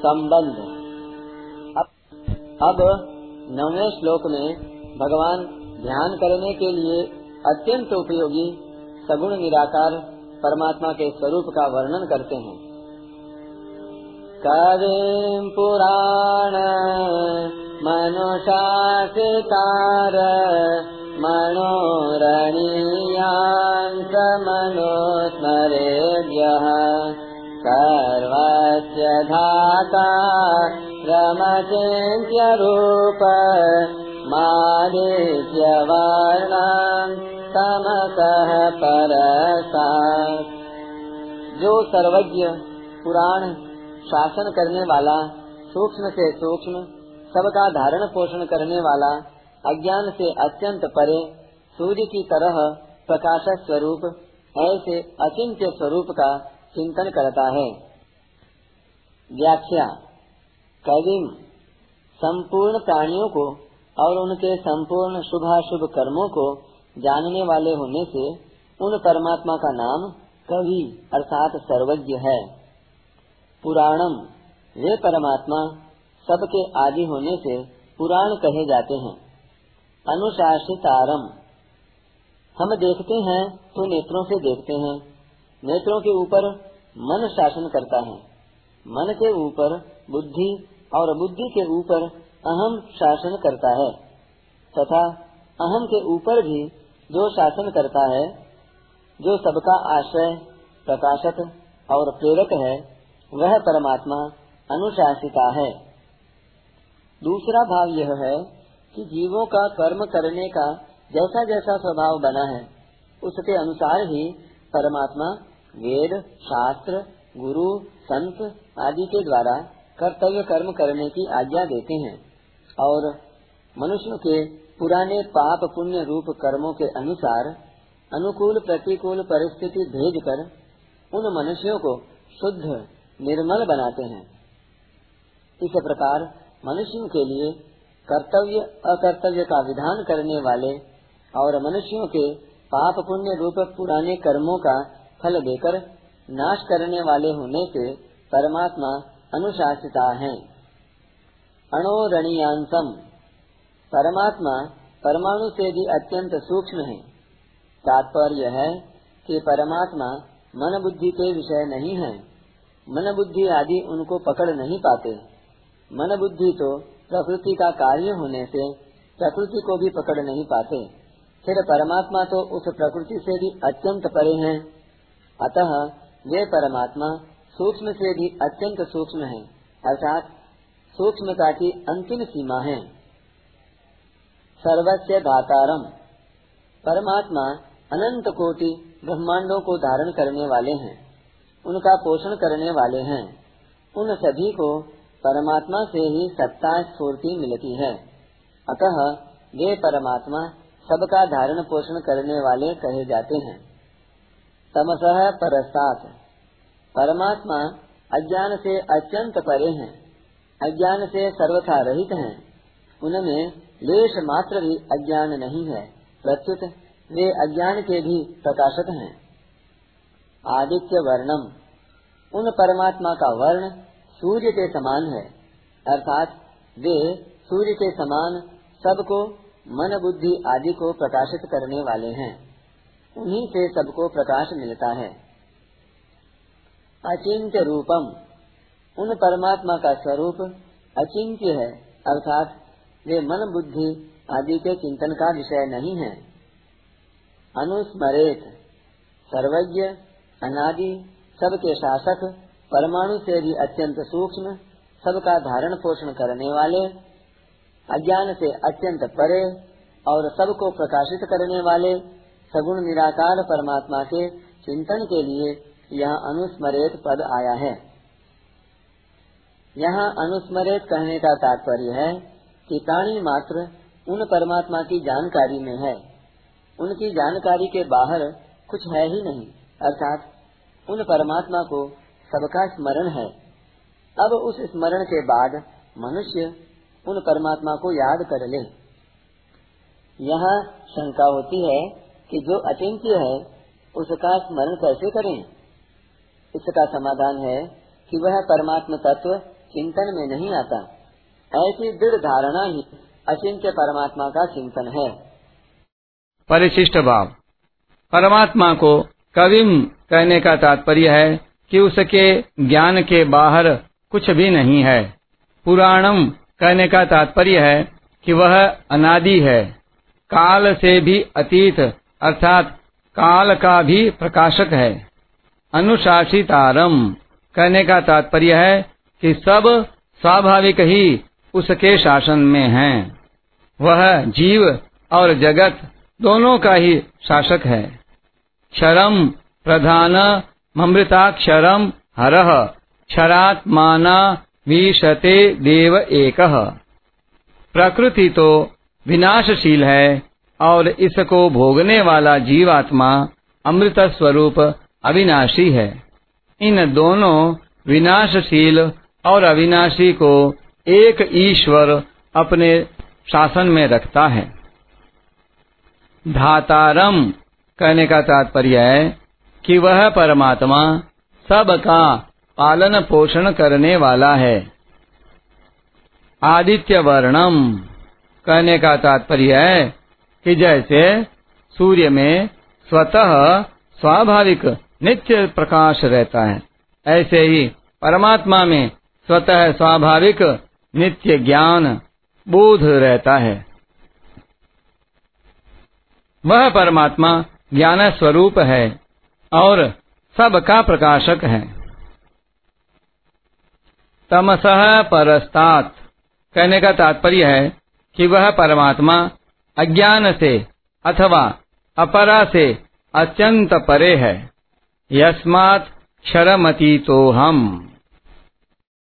संबंध। अब, अब नवे श्लोक में भगवान ध्यान करने के लिए अत्यंत उपयोगी सगुण निराकार परमात्मा के स्वरूप का वर्णन करते हैं। कविं पुराण मनुषासितार मनोरणीयान् समनुस्मरेभ्यः सर्वस्य धाता रमचिन्त्यरूप मादित्यवर्णान् तमसः परसा। जो सर्वज्ञ पुराण शासन करने वाला, सूक्ष्म से सूक्ष्म, सबका धारण पोषण करने वाला, अज्ञान से अत्यंत परे, सूर्य की तरह प्रकाशक स्वरूप ऐसे अचिंत्य स्वरूप का चिंतन करता है। व्याख्या कविम संपूर्ण प्राणियों को और उनके संपूर्ण शुभाशुभ कर्मों को जानने वाले होने से उन परमात्मा का नाम कवि अर्थात सर्वज्ञ है। पुराणम, वे परमात्मा सबके आदि होने से पुराण कहे जाते हैं। अनुशासितारम, हम देखते हैं तो नेत्रों से देखते हैं। नेत्रों के ऊपर मन शासन करता है। मन के ऊपर बुद्धि और बुद्धि के ऊपर अहम शासन करता है। तथा अहम के ऊपर भी जो शासन करता है, जो सबका आश्रय, प्रकाशक और प्रेरक है, वह परमात्मा अनुशासिता है। दूसरा भाव यह है कि जीवों का कर्म करने का जैसा जैसा स्वभाव बना है, उसके अनुसार ही परमात्मा वेद, शास्त्र, गुरु, संत आदि के द्वारा कर्तव्य कर्म करने की आज्ञा देते हैं और मनुष्य के पुराने पाप पुण्य रूप कर्मों के अनुसार अनुकूल प्रतिकूल परिस्थिति भेज कर उन मनुष्यों को शुद्ध, निर्मल बनाते हैं। इस प्रकार मनुष्यों के लिए कर्तव्य, अकर्तव्य का विधान करने वाले और मनुष्यों के पाप पुण्य रूप पुराने कर्मों का फल देकर नाश करने वाले होने से परमात्मा अनुशासिता है। अणोरणीयांसम परमात्मा परमाणु से भी अत्यंत सूक्ष्म है। तात्पर्य है कि परमात्मा मन बुद्धि के विषय नहीं है। मन बुद्धि आदि उनको पकड़ नहीं पाते। मन बुद्धि तो प्रकृति का कार्य होने से प्रकृति को भी पकड़ नहीं पाते। फिर परमात्मा तो उस प्रकृति से भी अत्यंत परे हैं। अतः वे परमात्मा सूक्ष्म से भी अत्यंत सूक्ष्म है, अर्थात सूक्ष्मता की अंतिम सीमा है। सर्वस्व दातारम। परमात्मा अनंत कोटि ब्रह्मांडों को धारण करने वाले हैं, उनका पोषण करने वाले हैं। उन सभी को परमात्मा से ही सत्ता स्फूर्ति मिलती है। अतः वे परमात्मा सबका धारण पोषण करने वाले कहे जाते हैं। तमसह परस्तात परमात्मा अज्ञान से अत्यंत परे हैं अज्ञान से सर्वथा रहित हैं। उनमें लेश मात्र भी अज्ञान नहीं है, प्रत्युत वे अज्ञान के भी प्रकाशक हैं। आदित्य वर्णम, उन परमात्मा का वर्ण सूर्य के समान है, अर्थात वे सूर्य के समान सबको, मन बुद्धि आदि को प्रकाशित करने वाले हैं। उन्हीं से सबको प्रकाश मिलता है। अचिंत्य रूपम, उन परमात्मा का स्वरूप अचिंत्य है, अर्थात वे मन बुद्धि आदि के चिंतन का विषय नहीं है। अनुस्मरेत, सर्वज्ञ, अनादि, सबके शासक, परमाणु से भी अत्यंत सूक्ष्म, सबका धारण पोषण करने वाले, अज्ञान से अत्यंत परे और सबको प्रकाशित करने वाले सगुण निराकार परमात्मा के चिंतन के लिए यह अनुस्मरेत पद आया है। यहाँ अनुस्मरेत कहने का तात्पर्य है कि प्राणी मात्र उन परमात्मा की जानकारी में है। उनकी जानकारी के बाहर कुछ है ही नहीं, अर्थात उन परमात्मा को सबका स्मरण है। अब उस स्मरण के बाद मनुष्य उन परमात्मा को याद कर ले। यहाँ शंका होती है कि जो अचिंत्य है, उसका स्मरण कैसे करें? इसका समाधान है कि वह परमात्मा तत्व चिंतन में नहीं आता। ऐसी दृढ़ धारणा ही अचिंत्य परमात्मा का चिंतन है। परिशिष्ट भाव। परमात्मा को कविम कहने का तात्पर्य है कि उसके ज्ञान के बाहर कुछ भी नहीं है। पुराणम कहने का तात्पर्य है कि वह अनादि है। काल से भी अतीत अर्थात काल का भी प्रकाशक है। अनुशासित अनुशासितारम। कहने का तात्पर्य है कि सब स्वाभाविक ही उसके शासन में हैं। वह जीव और जगत दोनों का ही शासक है। क्षरम प्रधान ममृताक्षरम हरह क्षरात्माना विशते देव एक। प्रकृति तो विनाशशील है। और इसको भोगने वाला जीवात्मा अमृत स्वरूप अविनाशी है। इन दोनों विनाशशील और अविनाशी को एक ईश्वर अपने शासन में रखता है। धातारम कहने का तात्पर्य है कि वह परमात्मा सबका पालन पोषण करने वाला है। आदित्य वर्णम कहने का तात्पर्य है कि जैसे सूर्य में स्वतः स्वाभाविक नित्य प्रकाश रहता है, ऐसे ही परमात्मा में स्वतः स्वाभाविक नित्य ज्ञान बोध रहता है। वह परमात्मा ज्ञान स्वरूप है और सबका प्रकाशक है। तमसह परस्तात। कहने का तात्पर्य है कि वह परमात्मा अज्ञान से अथवा अपरा से अत्यंत परे है। यस्मात् क्षरमती तो हम